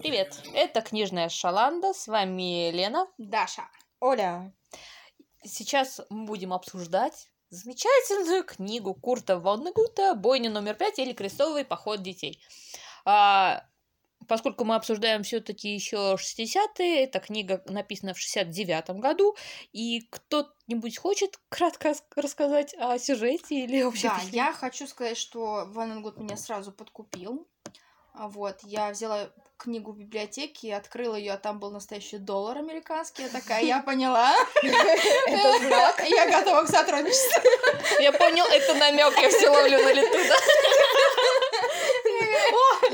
Привет, это книжная Шаланда, с вами Лена. Даша. Оля. Сейчас мы будем обсуждать замечательную книгу Курта Воннегута «Бойня номер пять» или «Крестовый поход детей». А, поскольку мы обсуждаем все-таки еще 60-е, эта книга написана в 69-м году, и кто-нибудь хочет кратко рас- рассказать о сюжете или вообще... Да, я хочу сказать, что Ваненгут меня сразу подкупил. А Вот, я взяла книгу в библиотеке, открыла ее, а там был настоящий доллар американский. Я такая, я поняла. Это знак. Я готова к сотрудничеству. Я понял, это намек, я все ловлю на лету, да?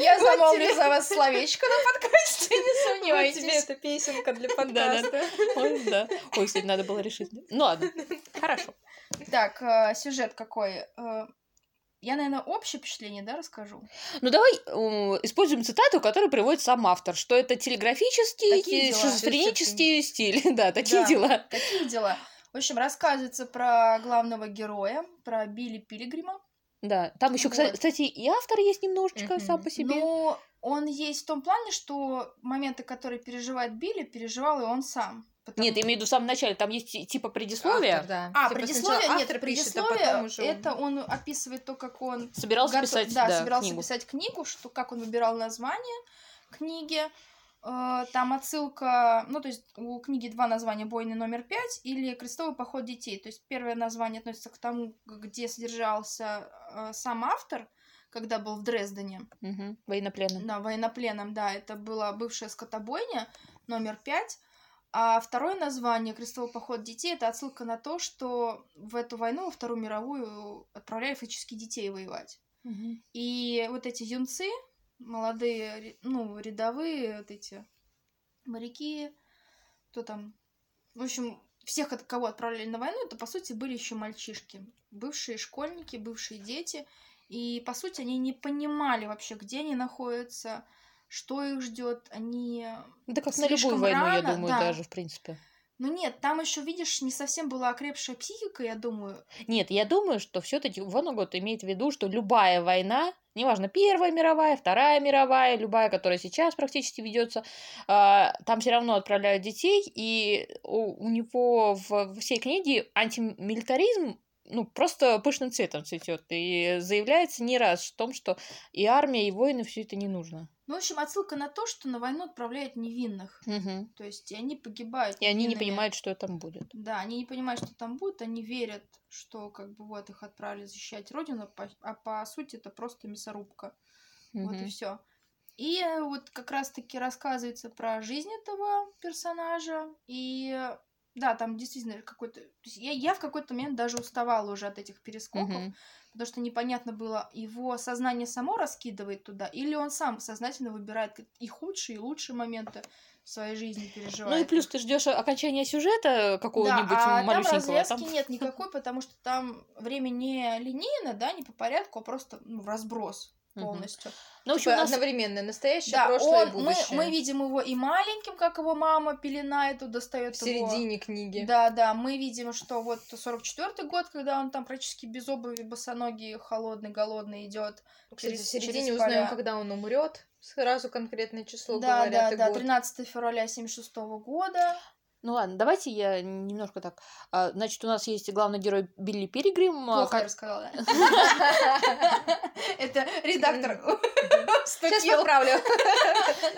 Я замолвлю за вас словечко на подкасте, не Вот тебе сомневайтесь. эта песенка для подкаста. Ой, да. Ой, кстати, надо было решить. Ну ладно, хорошо. Так, э, сюжет какой? Э, Я, наверное, общее впечатление, да, расскажу? Ну давай э, используем цитату, которую приводит сам автор, что это телеграфический, шизофренический стиль. Да, такие Да. дела. Такие дела. В общем, рассказывается про главного героя, про Билли Пилигрима. Да, там еще, Вот. кстати, и автор есть немножечко Мгм. сам по себе. Но он есть в том плане, что моменты, которые переживает Билли, переживал и он сам. Потому- Нет, я имею в виду в самом начале, там есть ти- типа предисловие. Автор, да. А, Типа предисловие? Нет, автор пишет, а предисловие, потом уже это он описывает то, как он Собирался готов- писать да, да, собирался книгу. писать книгу, что как он выбирал название книги. Э, Там отсылка, ну, то есть у книги два названия «Бойня номер пять» или «Крестовый поход детей». То есть первое название относится к тому, где содержался э, сам автор, когда был в Дрездене, Мгм, Военнопленным. на военнопленном, да, это была бывшая скотобойня номер пять. А второе название «Крестовый поход детей» — это отсылка на то, что в эту войну, во Вторую мировую, отправляли фактически детей воевать. Мгм. И вот эти юнцы, молодые, ну, рядовые, вот эти моряки, кто там, в общем, всех, от кого отправляли на войну, это, по сути, были еще мальчишки, бывшие школьники, бывшие дети, и, по сути, они не понимали вообще, где они находятся, что их ждет, они... Да как на любую войну, я рано, думаю, да. даже, в принципе. Ну нет, там еще, видишь, не совсем была окрепшая психика, я думаю. Нет, я думаю, что все-таки Воннегут имеет в виду, что любая война, неважно, Первая мировая, Вторая мировая, любая, которая сейчас практически ведется, а, там все равно отправляют детей, и у, него в, всей книге антимилитаризм ну, просто пышным цветом цветет. И заявляется не раз в том, что и армия, и воины все это не нужно. Ну, в общем, отсылка на то, что на войну отправляют невинных. Мгм. То есть и они погибают. И они не невинными. понимают, что там будет. Да, они не понимают, что там будет, они верят, что как бы вот их отправили защищать родину, а по сути это просто мясорубка. Вот и все. И э, вот как раз-таки рассказывается про жизнь этого персонажа. И да, там действительно какой-то... Я, я в какой-то момент даже уставала уже от этих перескоков, Мгм. потому что непонятно было, его сознание само раскидывает туда, или он сам сознательно выбирает и худшие, и лучшие моменты в своей жизни переживает. Ну и плюс ты ждешь окончания сюжета какого-нибудь Да, а там малюсенького. развязки там- нет никакой, потому что там время не линейно, да, не по порядку, а просто ну, разброс Полностью. Ну, в общем, Типа нас- одновременно настоящее, Да, прошлое он, и мы, будущее. мы видим его и маленьким, как его мама пеленает, и в достает середине книги. его. Да, да, мы видим, что вот 44-й год, когда он там практически без обуви, босоногий, холодный, голодный идет. Кстати, через- в середине через узнаем, когда он умрет. Сразу конкретное число Да, говорят да, да, год. 13 февраля 76 года. Ну ладно, давайте я немножко так. А, Значит, у нас есть главный герой Билли Перегрим. а, Плохо я рассказала? Это редактор Сейчас поправлю.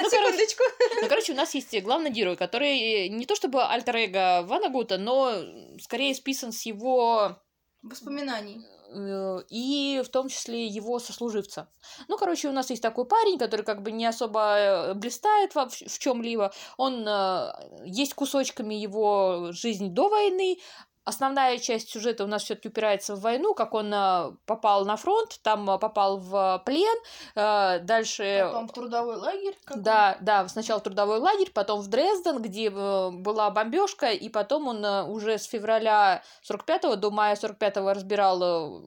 Ну, Секундочку. Ну, короче, у нас есть главный герой, который не то чтобы альтер-эго Ванагута, но скорее списан с его Воспоминаний. Э, и в том числе его сослуживца. Ну, короче, у нас есть такой парень, который как бы не особо э, блистает во- в чем-либо. Он э, есть кусочками его жизни до войны. Основная часть сюжета у нас все-таки упирается в войну, как он э, попал на фронт, там э, попал в плен, э, дальше Потом в трудовой лагерь. какой- да, да, сначала в трудовой лагерь, потом в Дрезден, где э, была бомбежка, и потом он уже с февраля 45 до мая 45 разбирал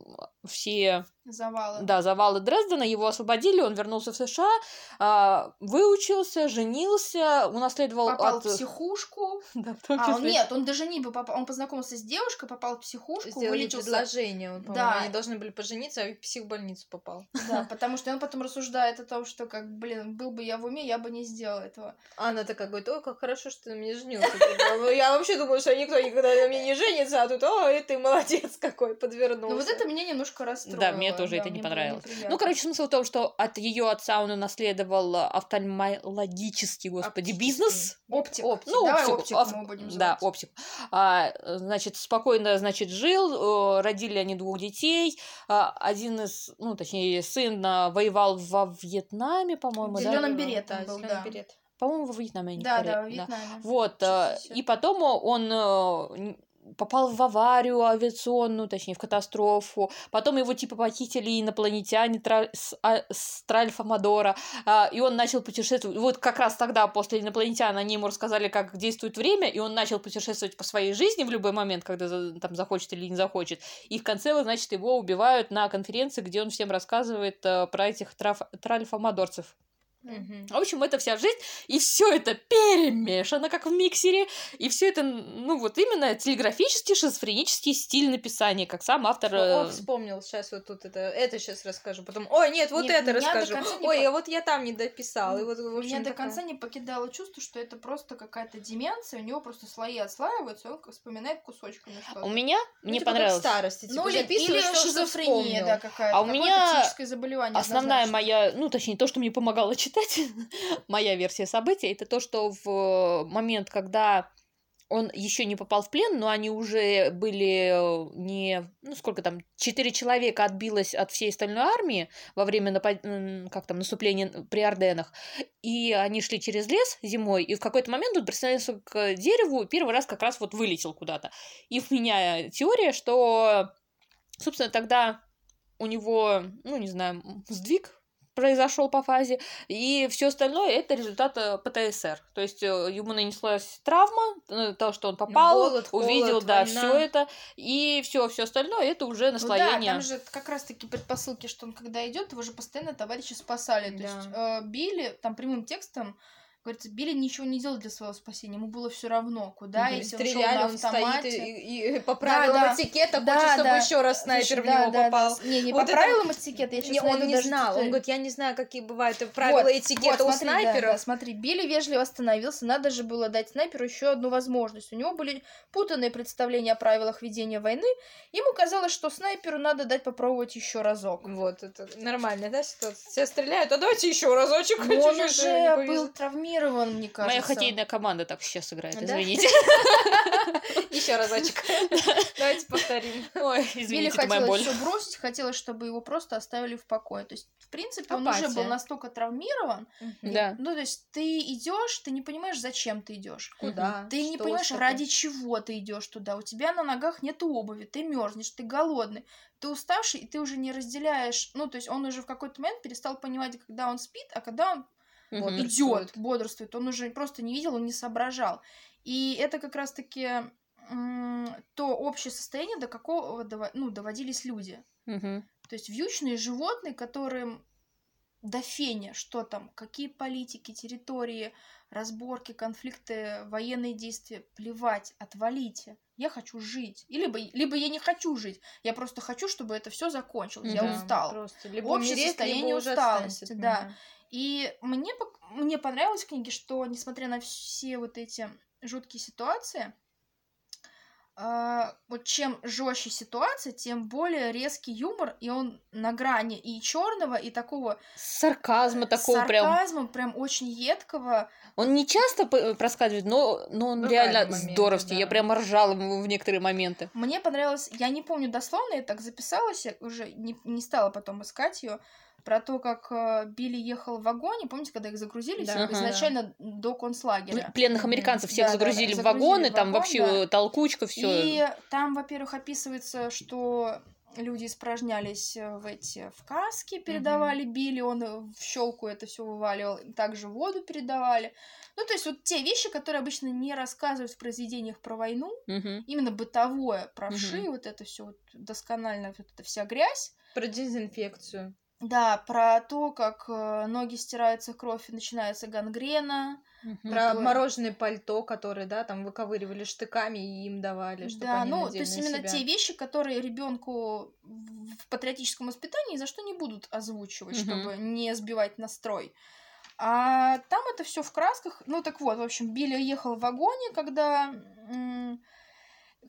все Завалы. да, завалы Дрездена, его освободили, он вернулся в США, а, выучился, женился, унаследовал Попал от... в психушку. Да, в том А, он, числе. нет, он даже не попал. Он познакомился с девушкой, попал в психушку, Сделали вылечился. предложение, он, Да. они должны были пожениться, а в психбольницу попал. Да, потому что он потом рассуждает о том, что, как, блин, был бы я в уме, я бы не сделал этого. А она такая говорит, ой, как хорошо, что ты на мне женился. Я вообще думаю, что никто никогда на мне не женится, а тут, ой, ты молодец какой, подвернулся. Но вот это меня немножко расстроило. Да, мне тоже да, это не понравилось. Ну, короче, смысл в том, что от ее отца он унаследовал офтальмологический, господи, Оптический. бизнес. Оптик. Оптик. Ну, Давай оптику, оф- мы будем Да, оптик. А, значит, спокойно, значит, жил, э, родили они двух детей. А, Один из, ну, точнее, сын а, воевал во Вьетнаме, по-моему, В да? зелёном Да, беретом был, да. берет. По-моему, во Вьетнаме, не Да, да, в Вьетнаме. Вот, э, Чуть-чуть. и потом он э, попал в аварию авиационную, точнее, в катастрофу. Потом его, типа, похитили инопланетяне Тра- с, а- с Тральфа Мадора, а, и он начал путешествовать. Вот как раз тогда, после инопланетян, они ему рассказали, как действует время, и он начал путешествовать по своей жизни в любой момент, когда там захочет или не захочет. И в конце, значит, его убивают на конференции, где он всем рассказывает э, про этих траф- Тральфа-Мадорцев. Мгм. В общем, это вся жизнь, и все это перемешано, как в миксере, и все это, ну, вот именно телеграфический, шизофренический стиль написания, как сам автор... О, э, вспомнил, сейчас вот тут это, это сейчас расскажу, потом, ой, нет, вот Нет, это меня до расскажу, ой, по- а вот я там не дописал, и вот, в Меня общем, до такая- конца не покидало чувство, что это просто какая-то деменция, у него просто слои отслаиваются, он как вспоминает кусочками что-то. У меня, Ну, мне типа, как понравилось. старости, типа, Ну, или, или то, что шизофрения, вспомнил. да, какая-то. А у меня заболевание. Основная однозначно. моя, ну, точнее, то, что мне помогало читать, моя версия событий, это то, что в момент, когда он еще не попал в плен, но они уже были э, не... Ну, сколько там? Четыре человека отбилось от всей остальной армии во время напад... как там, наступления при Орденах. И они шли через лес зимой, и в какой-то момент он прислонился к дереву, первый раз как раз вот вылетел куда-то. И в меня теория, что, собственно, тогда у него, ну, не знаю, сдвиг произошел по фазе, и все остальное это результат э, ПТСР. То есть э, ему нанеслась травма, э, то, что он попал, голод, увидел, холод, да, война. все это, и все, все остальное это уже Ну да, наслоение. там же как раз-таки предпосылки, что он когда идет, его же постоянно товарищи спасали. То Да. есть э, Билли, там прямым текстом говорится, Билли ничего не делал для своего спасения, ему было все равно, куда, Мгм. если он шел на он стоит автомате. и, и по правилам да. этикета Да, хочет, чтобы да. еще раз снайпер Слушай, в да, него да, попал. да. Не, не Вот по это- правилам этикета, я сейчас Не, он не даже знал. Он цитату. говорит, я не знаю, какие бывают правила Вот, этикета вот, у смотри, да, снайперов. да, смотри, Билли вежливо остановился, надо же было дать снайперу еще одну возможность. У него были путанные представления о правилах ведения войны. Ему казалось, что снайперу надо дать попробовать еще разок. Вот, это нормальная, да, ситуация? Все стреляют, а давайте еще разочек. Но он уже был травмирован, мне кажется. Моя хоккейная команда так сейчас играет, Да? извините. Еще разочек. Давайте повторим. Ой, извините, это моя боль. хотелось все бросить, хотелось, чтобы его просто оставили в покое. То есть, в принципе, он уже был настолько травмирован. Да. Ну, то есть, ты идешь, ты не понимаешь, зачем ты идешь. Куда? Ты не понимаешь, ради чего ты идешь туда. У тебя на ногах нет обуви, ты мерзнешь, ты голодный, ты уставший, и ты уже не разделяешь. Ну, то есть он уже в какой-то момент перестал понимать, когда он спит, а когда он Мгм. идет, Бодрствует. Он уже просто не видел, он не соображал. И это как раз-таки то общее состояние, до какого дово- ну, доводились люди. То есть вьючные животные, которым до феня, что там, какие политики, территории, разборки, конфликты, военные действия, плевать, отвалите. Я хочу жить. И либо, либо я не хочу жить, я просто хочу, чтобы это все закончилось. Я Да, устал. Просто либо Общее умереть, состояние либо уже усталости, да. меня. И мне, мне понравилось в книге, что, несмотря на все вот эти жуткие ситуации, а, вот чем жестче ситуация, тем более резкий юмор, и он на грани и черного, и такого Сарказма такого прям. сарказма, прям очень едкого. Он не часто п- проскальзывает, но, но он Бывают реально моменты, здоровский. Я да. прям ржала в в некоторые моменты. Мне понравилось, я не помню дословно, я так записалась, я уже не, не стала потом искать ее, про то, как э, Билли ехал в вагоне, помните, когда их загрузили Да, всех ага. изначально до концлагеря. Ну, Пленных американцев всех Да, да, да, загрузили в загрузили вагоны, в там вагон, вообще да. толкучка, все. И там, во-первых, описывается, что люди испражнялись э, в эти в каски, передавали Билли, он э, в щелку это все вываливал, также воду передавали. Ну, то есть вот те вещи, которые обычно не рассказывают в произведениях про войну, именно бытовое, про Мгм. вши, вот это все вот досконально, вот эта вся грязь. Про дезинфекцию. Да, про то, как э, ноги стираются кровь и начинается гангрена. Мгм. Про такое. мороженое пальто, которое, да, там выковыривали штыками и им давали, чтобы Да, они ну, то есть именно себя. те вещи, которые ребенку в патриотическом воспитании ни за что не будут озвучивать, Мгм. чтобы не сбивать настрой. А там это все в красках. Ну так вот, в общем, Билли ехал в вагоне, когда,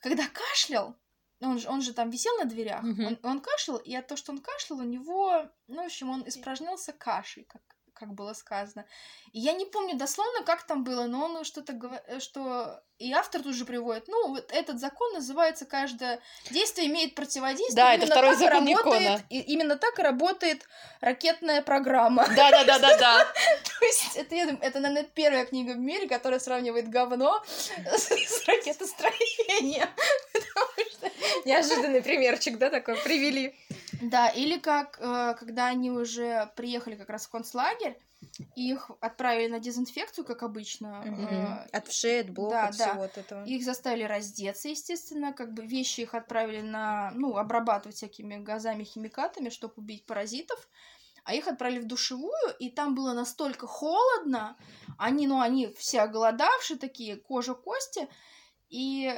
когда кашлял. Он же, он же там висел на дверях. Мгм. Он, он кашлял, и от того, что он кашлял, у него, ну, в общем, он испражнялся кашей, как, как было сказано. И я не помню дословно, как там было, но он что-то говорит, что... И автор тут же приводит, ну, вот этот закон называется «Каждое действие имеет противодействие». Да, это Именно второй так и закон работает- Ньютона. и именно так и работает ракетная программа. Да-да-да-да-да. То есть это, это, наверное, первая книга в мире, которая сравнивает говно с, с ракетостроением. Потому что Неожиданный примерчик, да, такой привели. Да, или как, э, когда они уже приехали как раз в концлагерь, их отправили на дезинфекцию, как обычно. э, От вшей, от блока, да, от да. всего от этого. Их заставили раздеться, естественно, как бы вещи их отправили на, ну, обрабатывать всякими газами, химикатами, чтобы убить паразитов. А их отправили в душевую, и там было настолько холодно, они, ну, они все оголодавшие такие, кожа, кости, и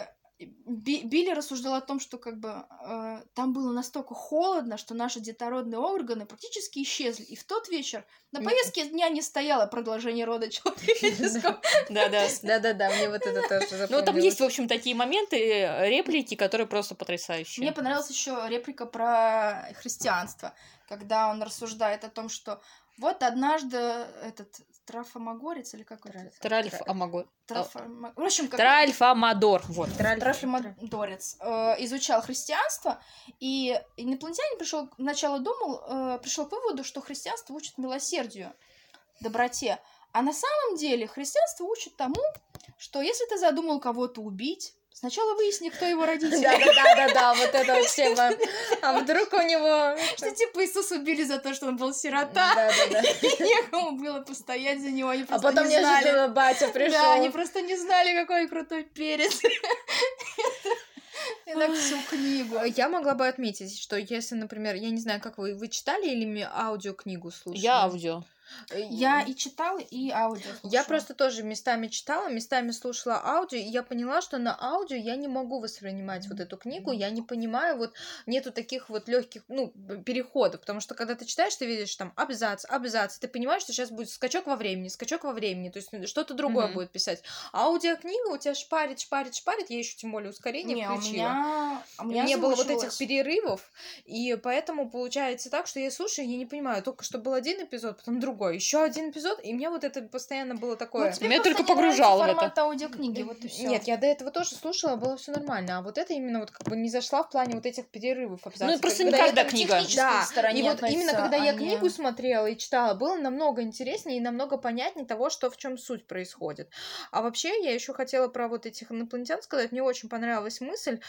Билли рассуждал о том, что как бы э, там было настолько холодно, что наши детородные органы практически исчезли. И в тот вечер на повестке дня не стояло продолжение рода человеческого. Да-да. Да-да-да, мне вот это тоже Ну, там есть, в общем, такие моменты, э, реплики, которые просто потрясающие. Мне понравилась еще реплика про христианство, когда он рассуждает о том, что вот однажды этот Трафомагорец или как это? Тральф Амагор. Трафома- В общем, как Тральф Амадор. Вот. Трафомадорец э, изучал христианство, и инопланетянин пришел, сначала думал, э, пришел к выводу, что христианство учит милосердию, доброте. А на самом деле христианство учит тому, что если ты задумал кого-то убить, сначала выясни, кто его родители. Да-да-да-да, вот это вот тема. А вдруг у него... Что типа Иисус убили за то, что он был сирота, Да-да-да. и некому было постоять за него, они А просто потом не знали. неожиданно батя пришел. Да, они просто не знали, какой крутой перец. И так всю книгу. Я могла бы отметить, что если, например, я не знаю, как вы, вы читали или ми- аудиокнигу слушали? Я аудио. Я и читала, и аудио Я слушала. просто тоже местами читала, местами слушала аудио, и я поняла, что на аудио я не могу воспринимать вот эту книгу, я не понимаю, вот нету таких вот легких, ну, переходов, потому что когда ты читаешь, ты видишь там абзац, абзац, ты понимаешь, что сейчас будет скачок во времени, скачок во времени, то есть что-то другое Мгм. будет писать. А аудиокнига у тебя шпарит, шпарит, шпарит, я еще тем более ускорение Не, у включила. меня... У меня не было вот этих перерывов, и поэтому получается так, что я слушаю, я не понимаю, только что был один эпизод, потом другой, еще один эпизод, и мне вот это постоянно было такое. Ну, Меня только погружало в это. формат аудиокниги, вот и все. Нет, я до этого тоже слушала, было все нормально, а вот это именно вот как бы не зашла в плане вот этих перерывов абзацев. Ну, просто Когда не я каждая книга. Да, и вот именно когда я а не- книгу смотрела и читала, было намного интереснее и намного понятнее того, что в чем суть происходит. А вообще, я еще хотела про вот этих инопланетян сказать. Мне очень понравилась мысль,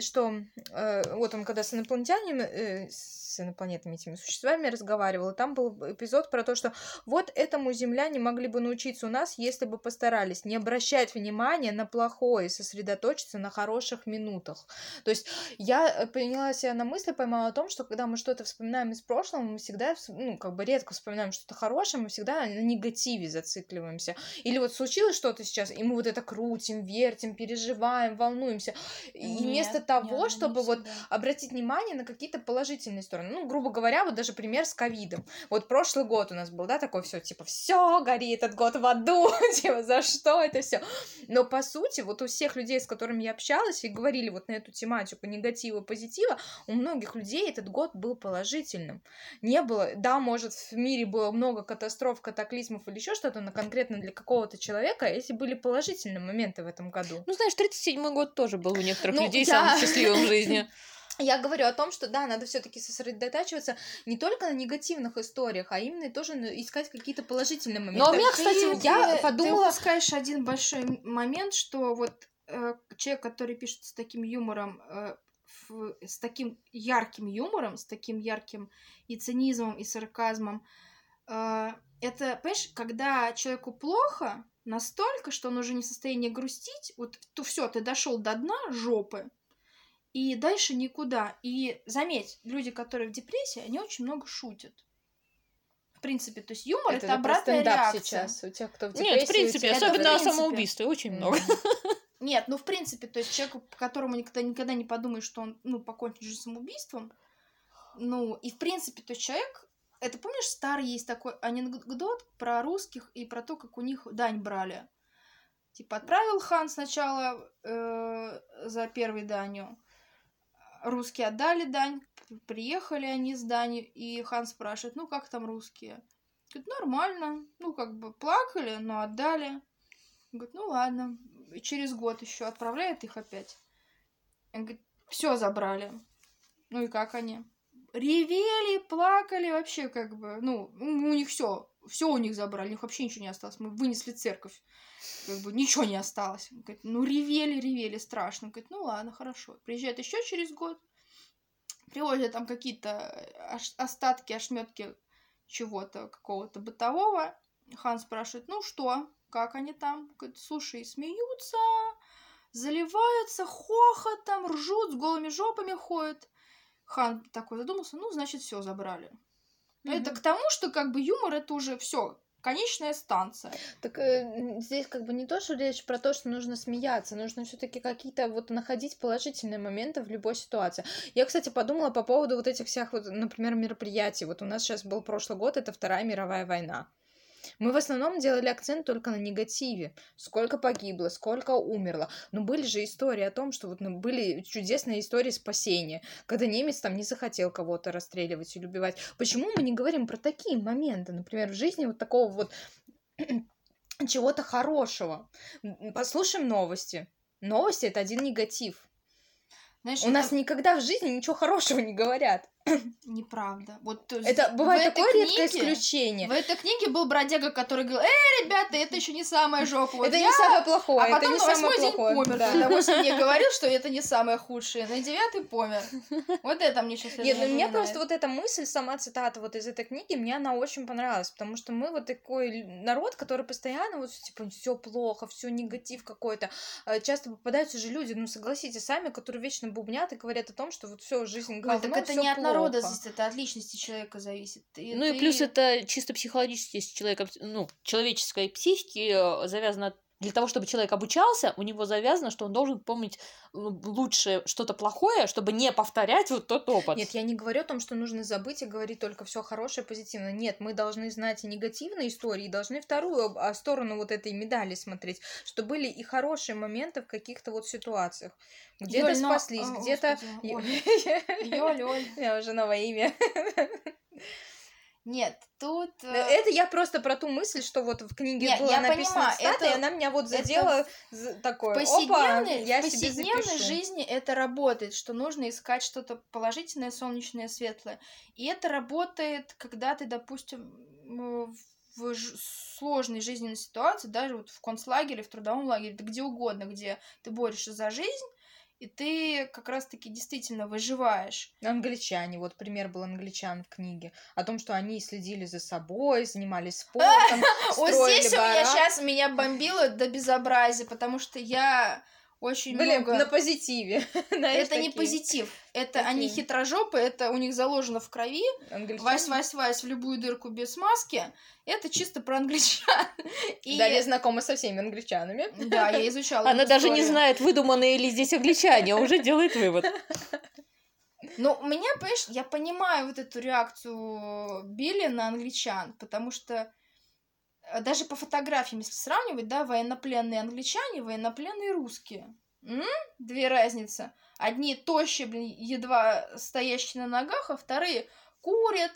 что э, вот он когда с инопланетянами, э, с инопланетными этими существами разговаривал, и там был эпизод про то, что вот этому земляне могли бы научиться у нас, если бы постарались не обращать внимания на плохое, сосредоточиться на хороших минутах. То есть я э, поняла себя на мысли, поймала о том, что когда мы что-то вспоминаем из прошлого, мы всегда, вс- ну, как бы редко вспоминаем что-то хорошее, мы всегда на негативе зацикливаемся. Или вот случилось что-то сейчас, и мы вот это крутим, вертим, переживаем, волнуемся. И Нет, вместо нет, того, не чтобы вот обратить внимание на какие-то положительные стороны. Ну, грубо говоря, вот даже пример с ковидом. Вот прошлый год у нас был, да, такой все, типа, все горит этот год в аду, типа, за что это все? Но по сути, вот у всех людей, с которыми я общалась и говорили вот на эту тематику негатива и позитива, у многих людей этот год был положительным. Не было, да, может, в мире было много катастроф, катаклизмов или еще что-то, но конкретно для какого-то человека эти были положительные моменты в этом году. Ну, знаешь, 37-й год тоже был у некоторых Ну, людей да. самым счастливым в жизни. Я говорю о том, что да, надо все-таки сосредотачиваться не только на негативных историях, а именно тоже искать какие-то положительные моменты. Но у меня, Ты- кстати, я ты подумала- упускаешь один большой момент, что вот э, человек, который пишет с таким юмором, э, в- с таким ярким юмором, с таким ярким и цинизмом, и сарказмом, э, это, понимаешь, когда человеку плохо настолько, что он уже не в состоянии грустить, вот то все, ты дошел до дна жопы, И дальше никуда. И заметь, люди, которые в депрессии, они очень много шутят. В принципе, то есть юмор это, Это обратная реакция. сейчас. У тех, кто в Нет, в депрессии, принципе, тех, особенно в о принципе. самоубийстве, очень много. Нет, ну в принципе, то есть человеку, которому никогда, никогда не подумаешь, что он, ну, покончит жизнь самоубийством, ну, и в принципе, то есть человек, это помнишь, старый есть такой анекдот про русских и про то, как у них дань брали. Типа отправил хан сначала э, за первой данью, русские отдали дань, приехали они с данью, и хан спрашивает, ну как там русские? Говорит, нормально, ну как бы плакали, но отдали. Говорит, ну ладно. И через год еще отправляет их опять. Он говорит, все забрали. Ну и как они? Ревели, плакали, вообще как бы, ну, у них все, все у них забрали, у них вообще ничего не осталось. Мы вынесли церковь, как бы ничего не осталось. Он говорит, ну ревели, ревели, страшно. Он говорит, ну ладно, хорошо. Приезжает еще через год, привозят там какие-то ош- остатки, ошметки чего-то, какого-то бытового. Хан спрашивает, ну что, как они там? Говорит, слушай, смеются, заливаются хохотом, ржут, с голыми жопами ходят. Хан такой задумался, ну, значит, все забрали. Это Мгм. к тому, что как бы юмор это уже все, конечная станция. Так э, здесь как бы не то, что речь про то, что нужно смеяться, нужно все-таки какие-то вот находить положительные моменты в любой ситуации. Я, кстати, подумала по поводу вот этих всех вот, например, мероприятий. Вот у нас сейчас был прошлый год, это Вторая мировая война. Мы в основном делали акцент только на негативе. Сколько погибло, сколько умерло. Но были же истории о том, что вот ну, были чудесные истории спасения, когда немец там не захотел кого-то расстреливать или убивать. Почему мы не говорим про такие моменты, например, в жизни вот такого вот чего-то хорошего? Послушаем новости. Новости это один негатив. Знаешь, У нас это никогда в жизни ничего хорошего не говорят. Неправда. Вот Это бывает такое редкое книге- исключение. В этой книге был бродяга, который говорил, эй, ребята, это еще не самая жопа. Вот это я не самое плохое, А это потом не на самое восьмой день плохое. помер, да. когда восемь дней говорил, что это не самое худшее. На девятый помер. Вот это мне сейчас Нет, ну мне просто вот эта мысль, сама цитата вот из этой книги, мне она очень понравилась, потому что мы вот такой народ, который постоянно вот типа все плохо, все негатив какой-то. Э, Часто попадаются же люди, ну согласитесь сами, которые вечно бубнят и говорят о том, что вот все жизнь Ой, говно, так это не от народа зависит, это от личности человека зависит. И Ну и ты- плюс это чисто психологически, если человека, ну, человеческой психики э, завязано для того, чтобы человек обучался, у него завязано, что он должен помнить ну, лучше что-то плохое, чтобы не повторять вот тот опыт. Нет, я не говорю о том, что нужно забыть и говорить только все хорошее, позитивное. Нет, мы должны знать и негативные истории, и должны вторую а, сторону вот этой медали смотреть, что были и хорошие моменты в каких-то вот ситуациях. Где-то Ёль, но- спаслись, о, где-то... господи, Ёль, Оль. Я уже новое имя. Нет, тут... э, Это я просто про ту мысль, что вот в книге Не, была я написана понимаю, цитата, и это- она меня вот это задела В такое, опа, повседневной, я в себе повседневной запишу. жизни это работает, что нужно искать что-то положительное, солнечное, светлое. И это работает, когда ты, допустим, в сложной жизненной ситуации, даже вот в концлагере, в трудовом лагере, да где угодно, где ты борешься за жизнь, и ты как раз-таки действительно выживаешь. Англичане, вот пример был англичан в книге, о том, что они следили за собой, занимались спортом, Вот здесь у меня сейчас меня бомбило до безобразия, потому что я очень Были много... на позитиве. знаешь, Это не такие позитив. Это они хитрожопы, это у них заложено в крови. англичане. Вась, Вась, Вась в любую дырку без маски. Это чисто про англичан. И... Далее знакома со всеми англичанами. Да, я изучала. Она даже не знает, выдуманные ли здесь англичане, а уже делает вывод. Но у меня, понимаешь, я понимаю вот эту реакцию Билли на англичан, потому что даже по фотографиям, если сравнивать, да, военнопленные англичане, военнопленные русские. М? Две разницы. Одни тощие, блин, едва стоящие на ногах, а вторые курят,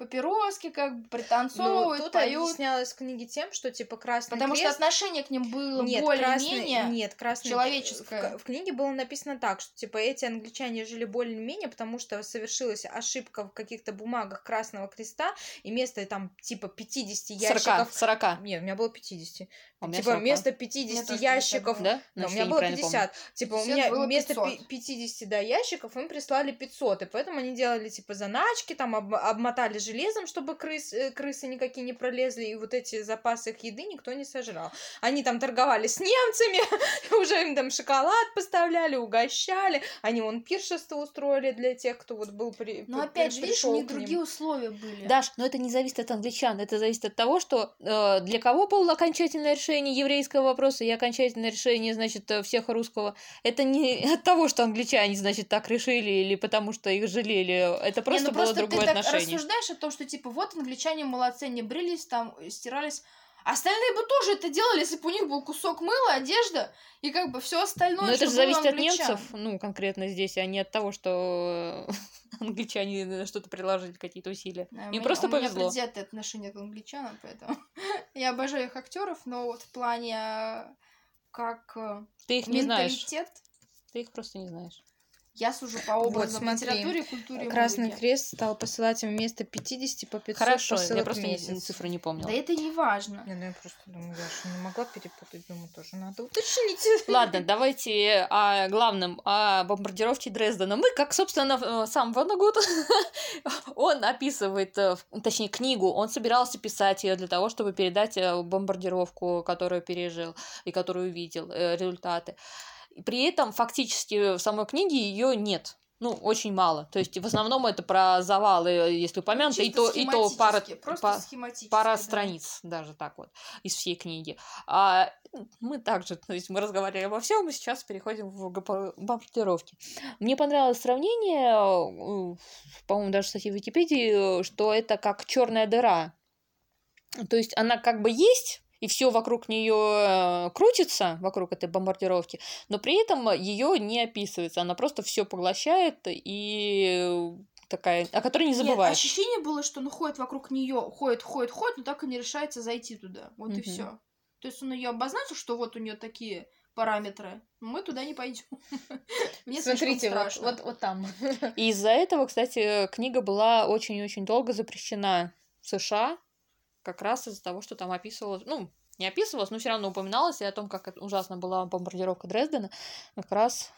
папироски как бы Ну, пританцовывают, тут поют. объяснялось в книге тем, что типа красный Потому что крест отношение к ним было Нет, более-менее... нет, красный, человеческое. В, в книге было написано так, что типа эти англичане жили более-менее, потому что совершилась ошибка в каких-то бумагах Красного Креста, и вместо там типа 50 40, ящиков... 40. Нет, у меня было 50. А у меня типа 40. вместо У меня 50 тоже 50 ящиков... Да? Да, у Значит, меня было неправильно помню. 50. Типа, у 50 меня было вместо 500. пи- 50 да, ящиков им прислали 500. И поэтому они делали, типа, заначки, там об- обмотали железом, чтобы крыс, э, крысы никакие не пролезли, и вот эти запасы их еды никто не сожрал. Они там торговали с немцами, уже им там шоколад поставляли, угощали, они вон пиршество устроили для тех, кто вот был при Но при- опять же, видишь, у них другие условия были. Даш, но это не зависит от англичан, это зависит от того, что э, для кого было окончательное решение еврейского вопроса и окончательное решение, значит, э, всех русского. Это не от того, что англичане, значит, так решили или потому что их жалели. Это Не, просто ну было просто другое ты так отношение. рассуждаешь о том, что типа вот англичане молодцы, они брились там, э, стирались. Остальные бы тоже это делали, если бы у них был кусок мыла, одежда и как бы все остальное. Но это же у зависит от немцев, ну, конкретно здесь, а не от того, что англичане что-то приложили, какие-то усилия. Да, у Им меня- просто у меня повезло. предвзятое отношение к англичанам, поэтому я обожаю их актеров, но вот в плане э, как э, Ты их не знаешь. Ты их просто не знаешь. Я сужу по образам смотри. литературе, культуре Красный музыке. Крест стал посылать им вместо 50 по 500 Хорошо, я просто в не- месяц. цифры не помнила. Да это не важно. Не, ну я просто думаю, я же не могла перепутать, думаю, тоже надо уточнить. Ладно, давайте о главном, о бомбардировке Дрездена. Мы, как, собственно, э, сам Ванагут, он описывает, э, точнее, книгу, он собирался писать ее для того, чтобы передать э, бомбардировку, которую пережил и которую увидел, результаты. И При этом фактически в самой книге ее нет. Ну, очень мало. То есть, в основном это про завалы, если упомянуто, и Чисто то, и то пара, па- пара да. страниц, даже так вот, из всей книги. А мы также, то есть мы разговаривали обо всем, и сейчас переходим в бомбардировки. Мне понравилось сравнение, э, по-моему, даже в статье в Википедии, э, что это как черная дыра. То есть она как бы есть, и все вокруг нее крутится, вокруг этой бомбардировки, но при этом ее не описывается. Она просто все поглощает и такая, о которой не Нет, забываешь. ощущение было, что он ходит вокруг нее, ходит, ходит, ходит, но так и не решается зайти туда. Вот и Мгм. все. То есть он ее обозначил, что вот у нее такие параметры. Мы туда не пойдем. Мне Смотрите, вот, вот, вот там. И из-за этого, кстати, книга была очень-очень долго запрещена в США, как раз из-за того, что там описывалось, ну, не описывалось, но все равно упоминалось и о том, как ужасно была бомбардировка Дрездена, как раз,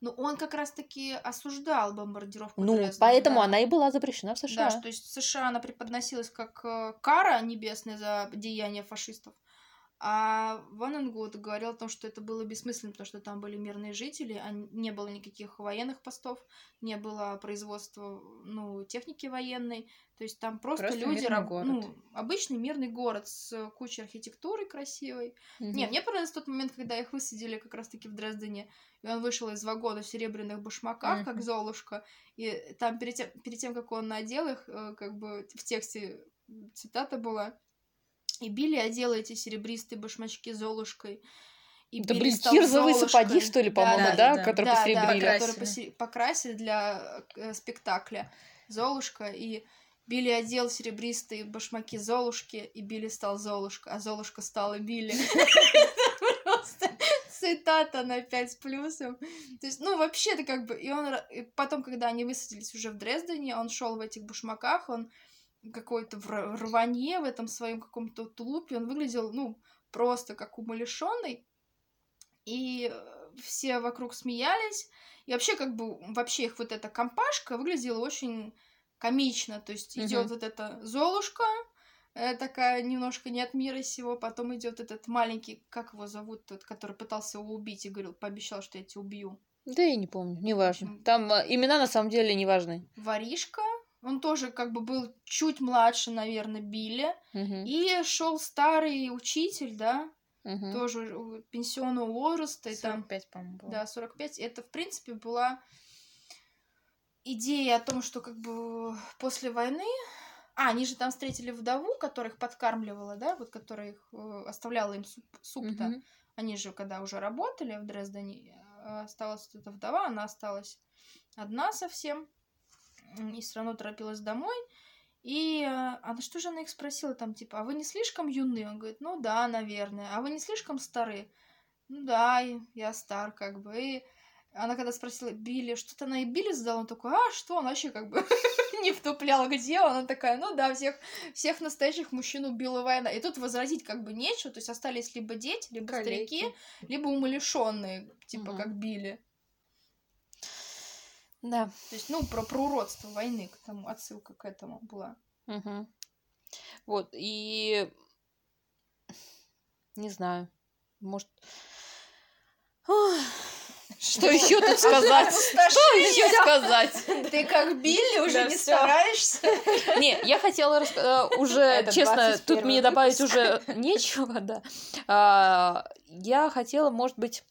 Ну, он как раз-таки осуждал бомбардировку ну, Дрездена, поэтому да. она и была запрещена в Да, США. что есть в США она преподносилась как э, кара небесная за деяния фашистов. А Ваненгут говорил о том, что это было бессмысленно, потому что там были мирные жители, а не было никаких военных постов, не было производства ну, техники военной. То есть там просто, Просто люди... мирный город. Ну, обычный мирный город с кучей архитектуры красивой. Мгм. Не, мне понравился тот момент, когда их высадили как раз-таки в Дрездене, и он вышел из вагона в серебряных башмаках, как Мгм. Золушка, и там перед тем, перед тем, как он надел их, э, как бы в тексте цитата была, и Билли одела эти серебристые башмачки Золушкой. И были стал кирзовые сапоги, что ли, Да, по-моему, да, да, да. которые да, посеребрили. Да, которые Покрасили. посе- покрасили для э, спектакля Золушка, и Билли одел серебристые башмаки Золушки, и Билли стал Золушка, а Золушка стала Билли. Просто цитата на 5 с плюсом. То есть, ну, вообще-то как бы... И он... потом, когда они высадились уже в Дрездене, он шел в этих башмаках, он какой-то в рванье в этом своем каком-то тулупе, он выглядел, ну, просто как умалишенный. И э, все вокруг смеялись. И вообще, как бы, вообще их вот эта компашка выглядела очень комично. То есть Мгм. идет вот эта Золушка, э, такая немножко не от мира сего, потом идет этот маленький, как его зовут, тот, который пытался его убить и говорил, пообещал, что я тебя убью. Да я не помню, неважно. Там э, имена на самом деле не важны. Воришка, он тоже как бы был чуть младше, наверное, Билли. Мгм, И шел старый учитель, да, мгм. тоже пенсионного возраста, и там 45, по-моему, было. Да, 45. Это, в принципе, была идея о том, что как бы после войны... А, они же там встретили вдову, которая их подкармливала, да, вот которая их э, оставляла им суп, суп-то. Мгм. Они же, когда уже работали в Дрездене, э, осталась эта вдова, она осталась одна совсем, и все равно торопилась домой. И она что же она их спросила там, типа, а вы не слишком юны? Он говорит, ну да, наверное. А вы не слишком стары? Ну да, я стар, как бы. И она когда спросила Билли, что-то она и Билли задала, он такой, а что, он вообще как бы не втуплял, где он? Она такая, ну да, всех, всех настоящих мужчин убила война. И тут возразить как бы нечего, то есть остались либо дети, либо старики, Калеки. либо умалишенные, типа Мгм. как Билли. Да. То есть, ну, про, про уродство войны, к тому, отсылка к этому была. Мгм. Вот, и не знаю, может... Что еще тут сказать? Что еще сказать? Ты как Билли уже не стараешься? Не, я хотела э, уже, честно, тут 21 мне добавить уже нечего, да. А, Я хотела, может быть,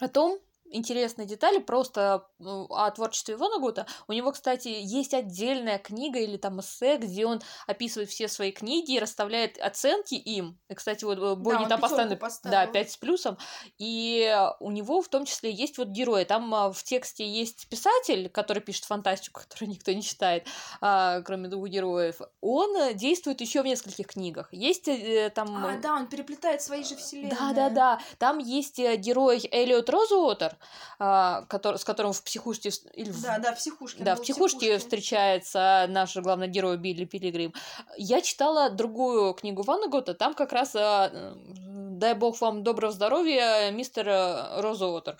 о том, интересные детали просто ну, о творчестве Вонагута. У него, кстати, есть отдельная книга или там эссе, где он описывает все свои книги и расставляет оценки им. И, кстати, вот э, Бонни он там поставил, поставил. да, 5 с плюсом. И у него в том числе есть вот герои. Там а, в тексте есть писатель, который пишет фантастику, которую никто не читает, а, кроме двух героев. Он э, действует еще в нескольких книгах. Есть э, там... А, да, он переплетает свои же вселенные. Да, да, да. Там есть э, герой Эллиот Розуотер, а, который, с которым в психушке или в- Да, да, в психушке. да, был в психушке встречается наш главный герой Билли Пилигрим. Я читала другую книгу Ваннегота, там как раз а, «Дай бог вам доброго здоровья, мистер э, Розуотер».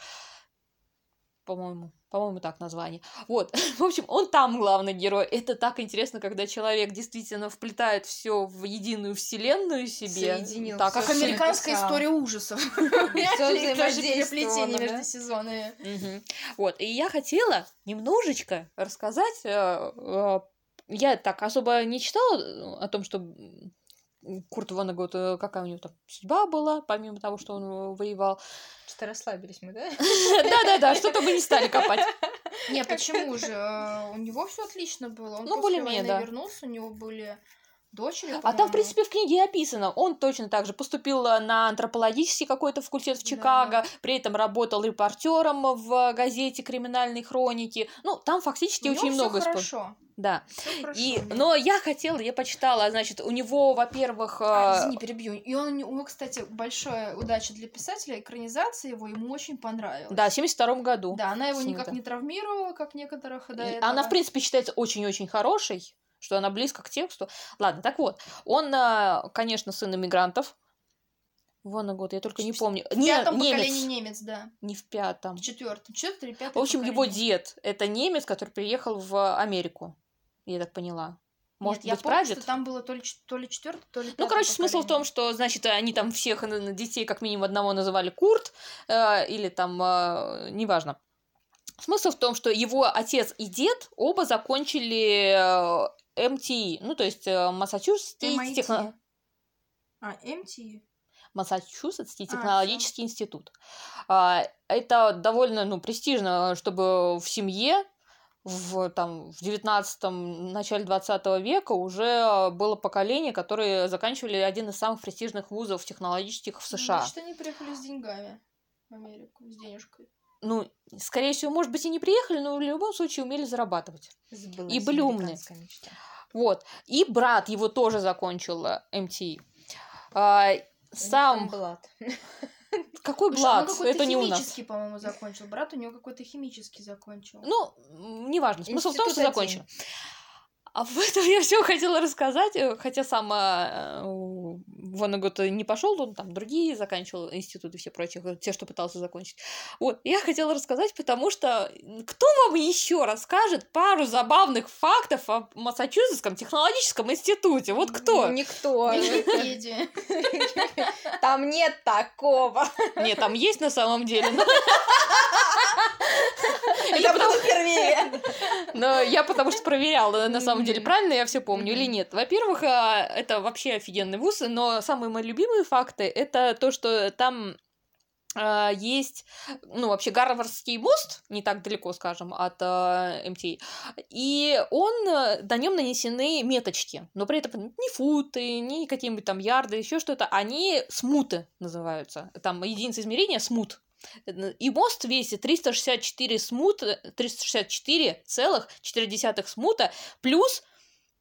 По-моему, по-моему, так название. Вот, в общем, он там главный герой. Это так интересно, когда человек действительно вплетает все в единую вселенную себе. Соединил Так, Как американская написал. история ужасов. Взаимодействовало, переплетение между сезонами. Вот, и я хотела немножечко рассказать. э, э, Я так особо не читала о том, что Курт Воннегут, э, какая у него там судьба была, помимо того, что он э, воевал. Что-то расслабились мы, да? Да-да-да, что-то мы не стали копать. Не, почему же? Э, У него все отлично было. Он Ну, после более-менее, войны да. вернулся, у него были дочери, А там, в принципе, в книге описано. Он точно так же поступил э, на антропологический какой-то факультет в Да, Чикаго, при этом работал репортером в газете «Криминальные хроники». Ну, там фактически У очень всё много... спо- хорошо. Да. всё хорошо И, но я хотела, я почитала, значит, у него, во-первых... А, э, извини, перебью. И он, у него, кстати, большая удача для писателя. Экранизация его ему очень понравилась. Да, в 72 году. Да, она его никак не травмировала, как некоторых до И этого. Она, в принципе, считается очень-очень хорошей, что она близко к тексту. Ладно, так вот, он, э, конечно, сын иммигрантов. Вон год, я только не В- помню. В Не, пятом немец. поколении немец, да. Не в пятом. В четвертом. Четвертый или пятый В общем, его поколение. дед это немец, который приехал в Америку. Я так поняла. Может Нет, я быть, помню, прадед? что там было то ли, ч- то ли четвертый, то ли Ну, короче, смысл в том, поколение. что, значит, они там всех э, детей, как минимум одного, называли Курт, э, или там, э, неважно. Смысл в том, что его отец и дед оба закончили МТИ, ну, то есть э, Массачусетский техно- А, МТ. Массачусетский А, технологический институт. А, Это довольно ну, престижно, чтобы в семье в, там, в 19-м, начале 20 века уже было поколение, которые заканчивали один из самых престижных вузов технологических в США. Значит, они приехали с деньгами в Америку, с денежкой. Ну, скорее всего, может быть, и не приехали, но в любом случае умели зарабатывать. Сбылась И были умные. мечта. Вот. И брат его тоже закончил э, МТИ. А, Сам... Блад. Какой блат? какой-то Это не у нас. химический, по-моему, закончил. Брат у него какой-то химический закончил. Ну, неважно. Смысл в том, что Институт закончил. А в этом я все хотела рассказать, э, хотя сам э, у Воннегут не пошел, он там другие заканчивал институты и все прочие, э, те, что пытался закончить. Вот, я хотела рассказать, потому что кто вам еще расскажет пару забавных фактов о Массачусетском технологическом институте? Вот кто? Никто. Там нет такого. Нет, там есть на самом деле, первее. Но я потому что проверяла, на самом деле, правильно я все помню или нет. Во-первых, а, это вообще офигенный вуз, но самые мои любимые факты это то, что там а, есть, ну, вообще Гарвардский мост, не так далеко, скажем, от а, МТ, и он, а, на нем нанесены меточки, но при этом не футы, не какие-нибудь там ярды, еще что-то, они смуты называются, там единица измерения смут, и мост весит 364 смут, 364,4 смута плюс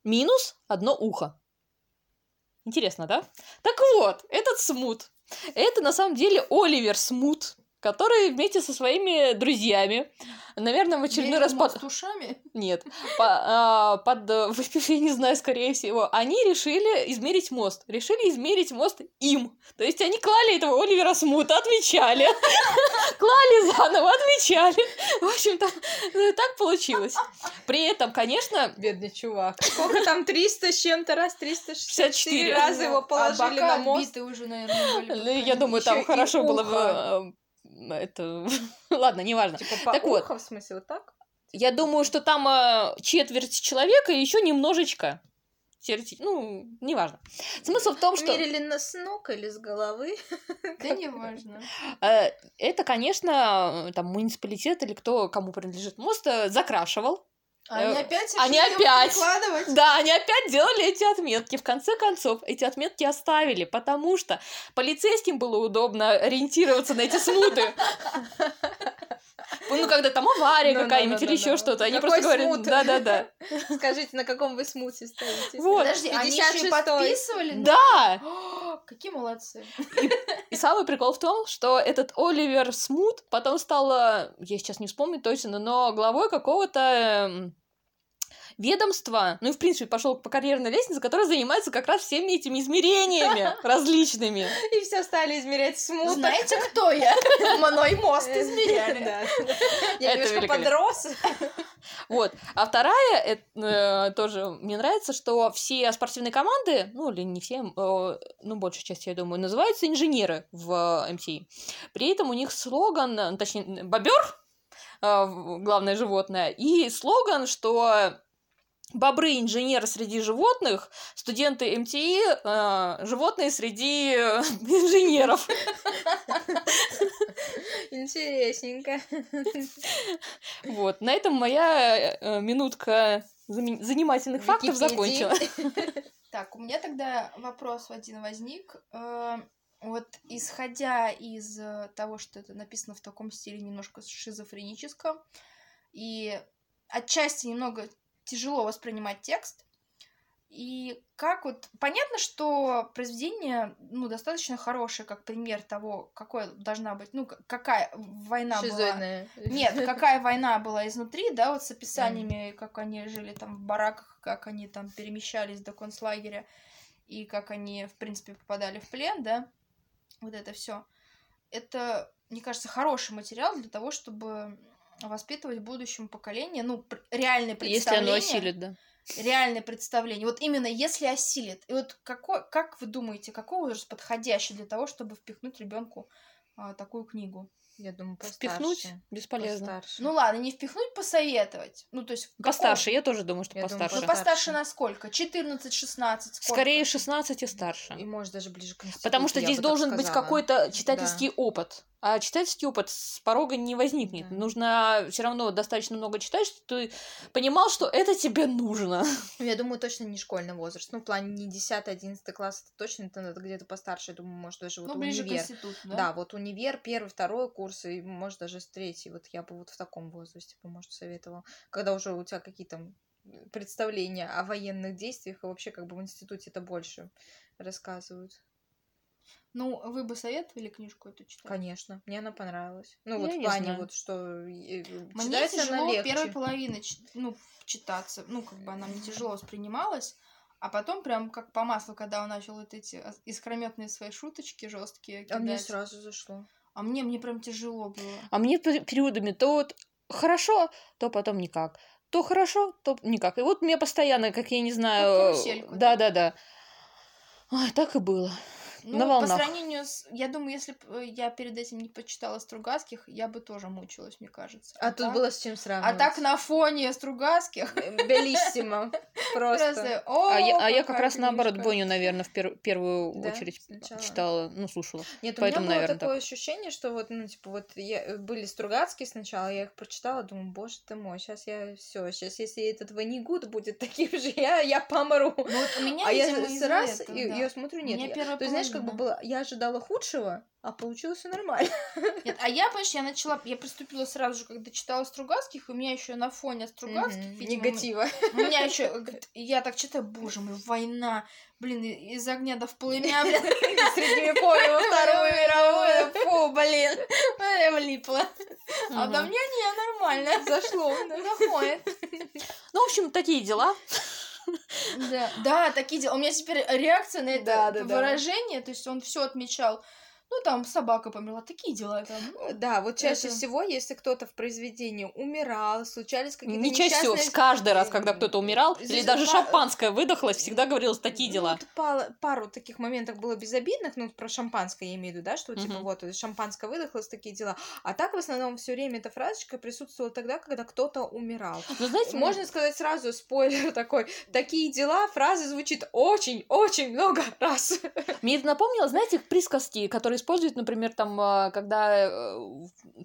минус одно ухо. Интересно, да? Так вот, этот смут, это на самом деле Оливер Смут, который вместе со своими друзьями, наверное, в очередной раз под... с ушами? Нет, по- а, под, э, я не знаю, скорее всего, они решили измерить мост. Решили измерить мост им. То есть они клали этого Оливера Смута, отвечали. Клали заново, отвечали. В общем-то, ну, так получилось. При этом, конечно, Бедный чувак. Сколько там, 300 с чем-то раз, 364 54 раза его А положили на мост. уже, наверное, ну, я думаю, там хорошо было Это... Ладно, неважно. Типа по Так вот. ухо, в смысле, вот так? Я думаю, что там э, четверть человека и еще немножечко. теоретически, Ну, неважно. Смысл в том, что Мерили на с ног или с головы? Да не важно. э, это, конечно, там муниципалитет или кто, кому принадлежит мост, э, закрашивал. Они Э, опять они опять. прикладывать? Да, они опять делали эти отметки. В конце концов, эти отметки оставили, потому что полицейским было удобно ориентироваться на эти смуты. Ну, когда там авария какая-нибудь или еще что-то. Они просто говорят, да-да-да. Скажите, на каком вы смуте стоите? Вот. Подожди, они еще и 56-й. подписывали? Да! Какие молодцы. И самый прикол в том, что этот Оливер Смут потом стал, я сейчас не вспомню точно, но главой какого-то ведомства, ну и в принципе пошел по карьерной лестнице, которое занимается как раз всеми этими измерениями различными. И все стали измерять смуток. Знаете, кто я? Мной мост Э, измеряли. Да. Я немножко подрос. Вот. А вторая, это, э, тоже мне нравится, что все спортивные команды, ну или не все, э, ну большая часть, я думаю, называются инженеры в э, МТИ. При этом у них слоган, э, точнее, бобер, главное животное, и слоган, что бобры инженеры среди животных, студенты МТИ э, животные среди э, инженеров. Интересненько. Вот. На этом моя э, минутка занимательных фактов закончила. Так, у меня тогда вопрос один возник. Э, Вот исходя из того, что это написано в таком стиле немножко шизофреническом, и отчасти немного тяжело воспринимать текст, и как вот... Понятно, что произведение, ну, достаточно хорошее, как пример того, какой должна быть, ну, какая война была. Шизоидная. Нет, какая война была изнутри, да, вот с описаниями, как они жили там в бараках, как они там перемещались до концлагеря, и как они, в принципе, попадали в плен, да, вот это все. Это, мне кажется, хороший материал для того, чтобы воспитывать будущему поколению, ну, пр- реальное Если представление. оно осилит, да. Реальное представление. Вот именно если осилит. И вот какой, как вы думаете, какой возраст подходящий для того, чтобы впихнуть ребенку такую книгу? Я думаю, Впихнуть постарше. бесполезно. Постарше. Ну ладно, не впихнуть, посоветовать. Ну, то есть... какого- Постарше, я тоже думаю, что Я думаю, постарше. Ну, Постарше. на сколько? 14, 16, сколько? Скорее 16 и старше. И может даже ближе к институту, Потому что здесь должен быть какой-то читательский опыт. А читательский опыт с порога не возникнет. Да. Нужно все равно достаточно много читать, чтобы ты понимал, что это тебе нужно. Ну, Я думаю, точно не школьный возраст. Ну, в плане не 10-11 класс, это точно это надо где-то постарше. Я думаю, может, даже вот Ну, ближе универ. к институту, да? Да? вот универ, первый, второй курс, и может даже с третий. Вот я бы вот в таком возрасте бы, может, советовала. Когда уже у тебя какие-то представления о военных действиях, и вообще как бы в институте это больше рассказывают. Ну, вы бы советовали книжку эту читать? Конечно, мне она понравилась. Ну, Я вот в не плане знаю. вот, что э, Мне читается она тяжело легче. первой половины ну, читаться. Ну, как бы она мне тяжело воспринималась. А потом прям как по маслу, когда он начал вот эти искрометные свои шуточки жесткие А мне кидать. сразу зашло. А мне, мне прям тяжело было. А мне пер- периодами то вот хорошо, то потом никак. То хорошо, то никак. И вот мне постоянно, как я не знаю... карусельку, Да, да, да. Ой, так и было. Ну, На по волнах. сравнению с... Я думаю, если бы я перед этим не почитала Стругацких, я бы тоже мучилась, мне кажется. А тут так- было с чем А сравнивать. так на фоне Стругацких... Белиссимо. Просто. А, я, а я как раз наоборот. Боню, наверное, в пер- первую очередь читала, ну, слушала. Нет, у меня было такое ощущение, что вот, ну, типа, вот я, были Стругацкие сначала, я их прочитала, думаю, боже ты мой, сейчас я все, сейчас если этот Ванигут будет таким же, я, я помру. Ну, вот у меня, а я раз, и да. я смотрю, нет. Я- То есть, знаешь, как бы было, я ожидала худшего, а получилось все нормально. Нет, а я, понимаешь, я начала, я приступила сразу же, когда читала Стругацких, и у меня еще на фоне Стругацких, Мгм, видимо, Негатива. У меня еще, я так читаю, боже мой, война, блин, из огня до в полымя, блин, Средневековье во Вторую мировую, фу, блин, я влипла. А до меня не, нормально. Зашло. Заходит. Ну, в общем, такие дела. Да, да, такие дела. У меня теперь реакция на это Да, да, да. выражение, то есть он все отмечал. Ну, там собака померла, такие дела там. ну, Да, вот чаще Это- всего, если кто-то в произведении умирал, случались какие-то Не чаще всего, несчастные- каждый раз, когда кто-то умирал, или Здесь даже па- шампанское выдохлось, всегда говорилось такие Ну, дела. вот пала- пару таких моментов было безобидных, ну, про шампанское я имею в виду, да, что типа Мгм. вот шампанское выдохлось, такие дела. А так в основном все время эта фразочка присутствовала тогда, когда кто-то умирал. Ну, знаете, Можно сказать сразу, спойлер такой, такие дела, фраза звучит очень-очень много раз. Мне это напомнило, знаете, присказки, которые используют, например, там, э, когда э,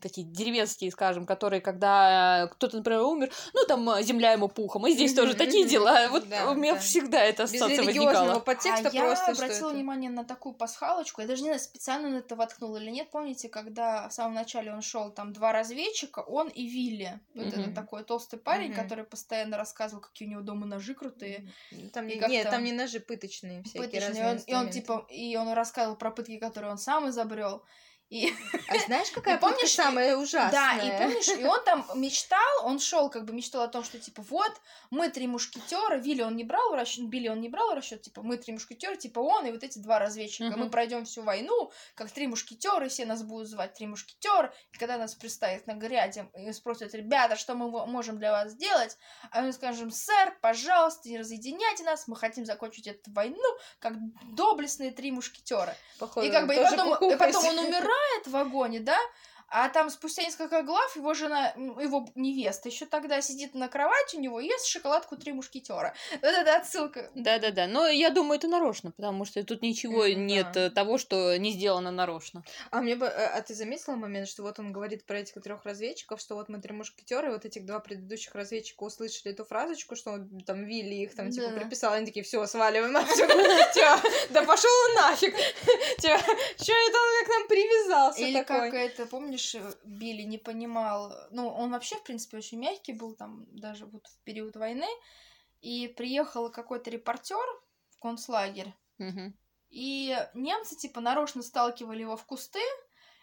такие деревенские, скажем, которые, когда э, кто-то, например, умер, ну, там, э, земля ему пухом, и здесь тоже такие дела. Вот Да, у меня да. всегда Без ассоциация возникала. подтекста а я просто, что обратила это. внимание на такую пасхалочку. Я даже не знаю, специально на это воткнула или нет. Помните, когда в самом начале он шел, там два разведчика, он и Вилли. Вот Мгм. это такой толстый парень, который постоянно рассказывал, какие у него дома ножи крутые. Там, И не- нет, там? не ножи пыточные, всякие пыточные. разные И он, и он инструменты. типа, и он рассказывал про пытки, которые он сам изобрел. И А знаешь, какая И помнишь, самая ужасная? Да, и помнишь, и он там мечтал, он шел, как бы мечтал о том, что типа вот мы три мушкетера, Вилли он не брал в расчет, Билли он не брал в расчет, типа мы три мушкетера, типа он и вот эти два разведчика, Мгм. мы пройдем всю войну, как три мушкетера, все нас будут звать три мушкетера, и когда нас представят на гряде и спросят, ребята, что мы можем для вас сделать, а мы скажем, сэр, пожалуйста, не разъединяйте нас, мы хотим закончить эту войну, как доблестные три мушкетера. Походу, И как бы и потом, и потом он умирает в вагоне, да? А там спустя несколько глав его жена, его невеста, еще тогда сидит на кровати у него и ест шоколадку три мушкетера. Это отсылка. Да-да-да, но я думаю, это нарочно, потому что тут ничего Мгм, нет да. э, того, что не сделано нарочно. А мне бы, э, а ты заметила момент, что вот он говорит про этих трех разведчиков, что вот мы три мушкетера, и вот этих два предыдущих разведчика услышали эту фразочку, что он там Вилли их там типа Да. приписал, они такие, все, сваливаем отсюда, да пошел он нафиг, что это он к нам привязался Или такой? как это, помнишь, э, Билли не понимал, ну, он вообще, в принципе, очень мягкий был там, даже вот в период войны, и приехал какой-то репортер в концлагерь, Мгм. И немцы, типа, нарочно сталкивали его в кусты,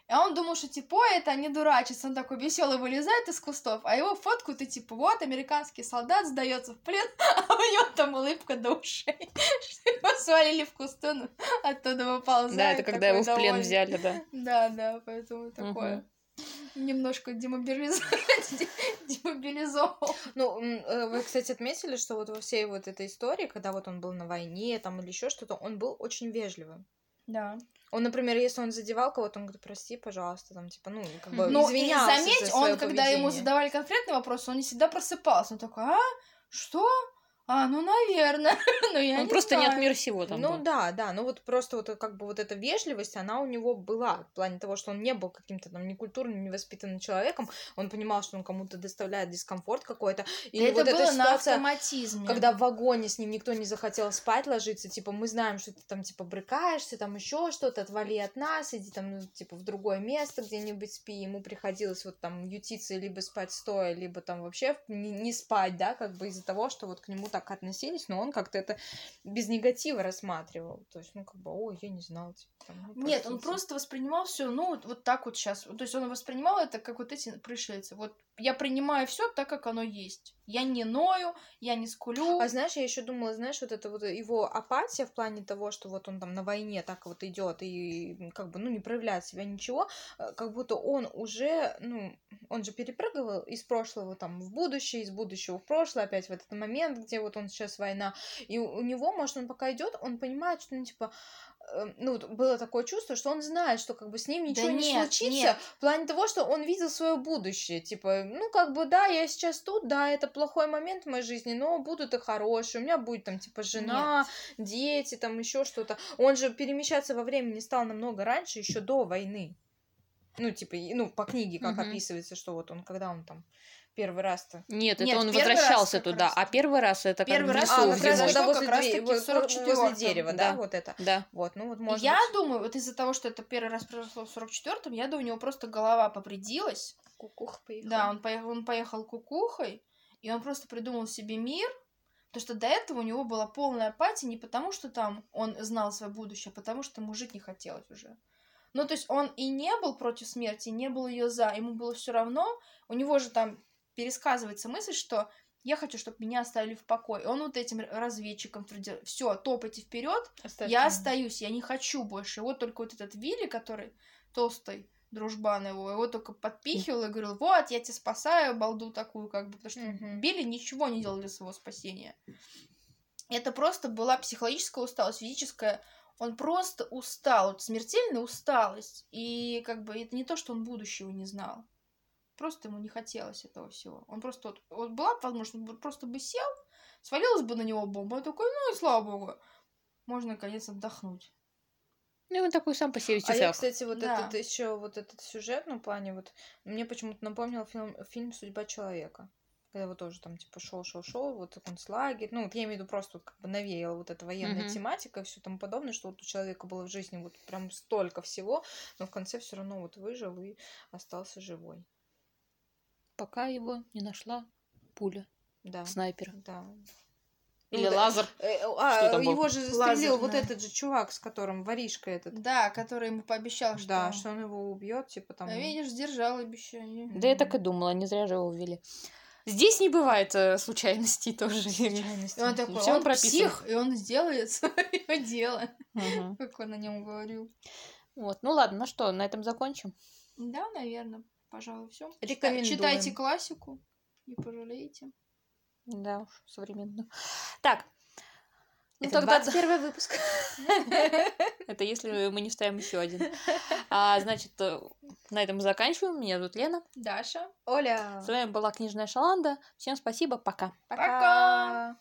и он думал, что, типа, «Ой, это они дурачатся, он такой веселый вылезает из кустов, а его фоткают, и, типа, вот, американский солдат сдается в плен, а у него там улыбка до ушей, что его свалили в кусты, ну, оттуда выползает. Да, это когда его в плен взяли, да. Да, да, поэтому такое. Немножко демобилизовал. Ну, э, вы, кстати, отметили, что вот во всей вот этой истории, когда вот он был на войне там или еще что-то, он был очень вежливым. Да. Он, например, если он задевал кого-то, он говорит, прости, пожалуйста, там, типа, ну, как бы и извинялся заметь, за он, когда ему поведение. задавали конкретный вопрос, он не всегда просыпался. Он такой, а? Что? А, ну, наверное. Но я Он не просто не от знаю». мира сего там Ну был. да, да, ну вот просто вот э, как бы вот эта вежливость, она у него была, в плане того, что он не был каким-то там некультурным, невоспитанным человеком, он понимал, что он кому-то доставляет дискомфорт какой-то, и это вот было эта на ситуация, автоматизме. когда в вагоне с ним никто не захотел спать ложиться, типа, мы знаем, что ты там, типа, брыкаешься, там еще что-то, отвали от нас, иди там, ну, типа, в другое место где-нибудь спи, ему приходилось вот там ютиться, либо спать стоя, либо там вообще не, не спать, да, как бы из-за того, что вот к нему так относились, но он как-то это без негатива рассматривал, то есть, ну, как бы, ой, я не знал, типа, там, ну, Нет, он просто воспринимал все, ну, вот, вот так вот сейчас. То есть он воспринимал это как вот эти пришельцы. Вот я принимаю все так, как оно есть. Я не ною, я не скулю. А знаешь, я еще думала, знаешь, вот это вот его апатия в плане того, что вот он там на войне так вот идет и как бы, ну, не проявляет себя ничего, э, как будто он уже, ну, он же перепрыгивал из прошлого там в будущее, из будущего в прошлое, опять в этот момент, где вот он сейчас война, и у него, может, он пока идет, он понимает, что, ну, типа, ну, вот было такое чувство, что он знает, что как бы с ним Да ничего не нет, случится, нет. в плане того, что он видел свое будущее, типа, ну, как бы, да, я сейчас тут, да, это плохой момент в моей жизни, но будут и хорошие, у меня будет там, типа, жена, дети, там еще что-то. Он же перемещаться во времени стал намного раньше, еще до войны. Ну, типа, ну, по книге, как Мгм. описывается, что вот он, когда он там Первый раз-то. Нет, Нет, это он возвращался как туда, раз. а первый раз это как Первый в раз А, он как раз когда Как возле, раз таки 44-м. возле дерева, да, Да. вот это. Да. Вот, ну вот может я быть, думаю, вот из-за того, что это первый раз произошло в 44-м, я думаю, у него просто голова попредилась. кукуха поехала. Да, он поехал, он поехал кукухой, и он просто придумал себе мир, потому что до этого у него была полная апатия не потому, что там он знал свое будущее, а потому что ему жить не хотелось уже. Ну, то есть он и не был против смерти, и не был ее за, ему было все равно. У него же там пересказывается мысль, что я хочу, чтобы меня оставили в покое. Он вот этим разведчикам твердил, все, топайте вперед, я остаюсь, я не хочу больше. И вот только вот этот Вилли, который толстый, дружбан его, его только подпихивал и говорил, вот, я тебя спасаю, балду такую, как бы, потому что Мгм. Билли ничего не делал для своего спасения. Это просто была психологическая усталость, физическая. Он просто устал, вот смертельная усталость. И как бы это не то, что он будущего не знал. Просто ему не хотелось этого всего. Он просто вот, вот была бы возможность, он бы просто бы сел, свалилась бы на него бомба, он такой, ну и слава богу, можно наконец отдохнуть. Ну, он такой сам по себе А я, кстати, вот Да. этот еще вот этот сюжетном плане, вот мне почему-то напомнил фильм, фильм Судьба человека. Когда вот тоже там типа шел, шел, шел, вот концлагерь. Ну, вот я имею в виду просто вот как бы навеяла вот эта военная Мгм. тематика и все тому подобное, что вот у человека было в жизни вот прям столько всего, но в конце все равно вот выжил и остался живой. Пока его не нашла пуля Да. снайпера. Да. Или Ну лазер. Э, Что А, там был? его же застрелил вот этот же чувак, с которым воришка этот. Да, который ему пообещал, что... Да, что он его убьет, типа там. А видишь, сдержал обещание. Да я так и думала, не зря же его увели. Здесь не бывает э, случайностей тоже. случайности. И он такой, Всё он прописано. псих, и он сделает свое дело. Мгм. Как он о нем говорил. Вот, ну ладно, ну что, на этом закончим. Да, наверное, пожалуй, все. Рекомендуем. Читайте классику, не пожалеете. Да уж, современную. Так. Ну, Это тогда 21 выпуск. это если мы не вставим еще один. А, значит, э, на этом мы заканчиваем. Меня зовут Лена. Даша. Оля. С вами была книжная Шаланда. Всем спасибо, пока. Пока.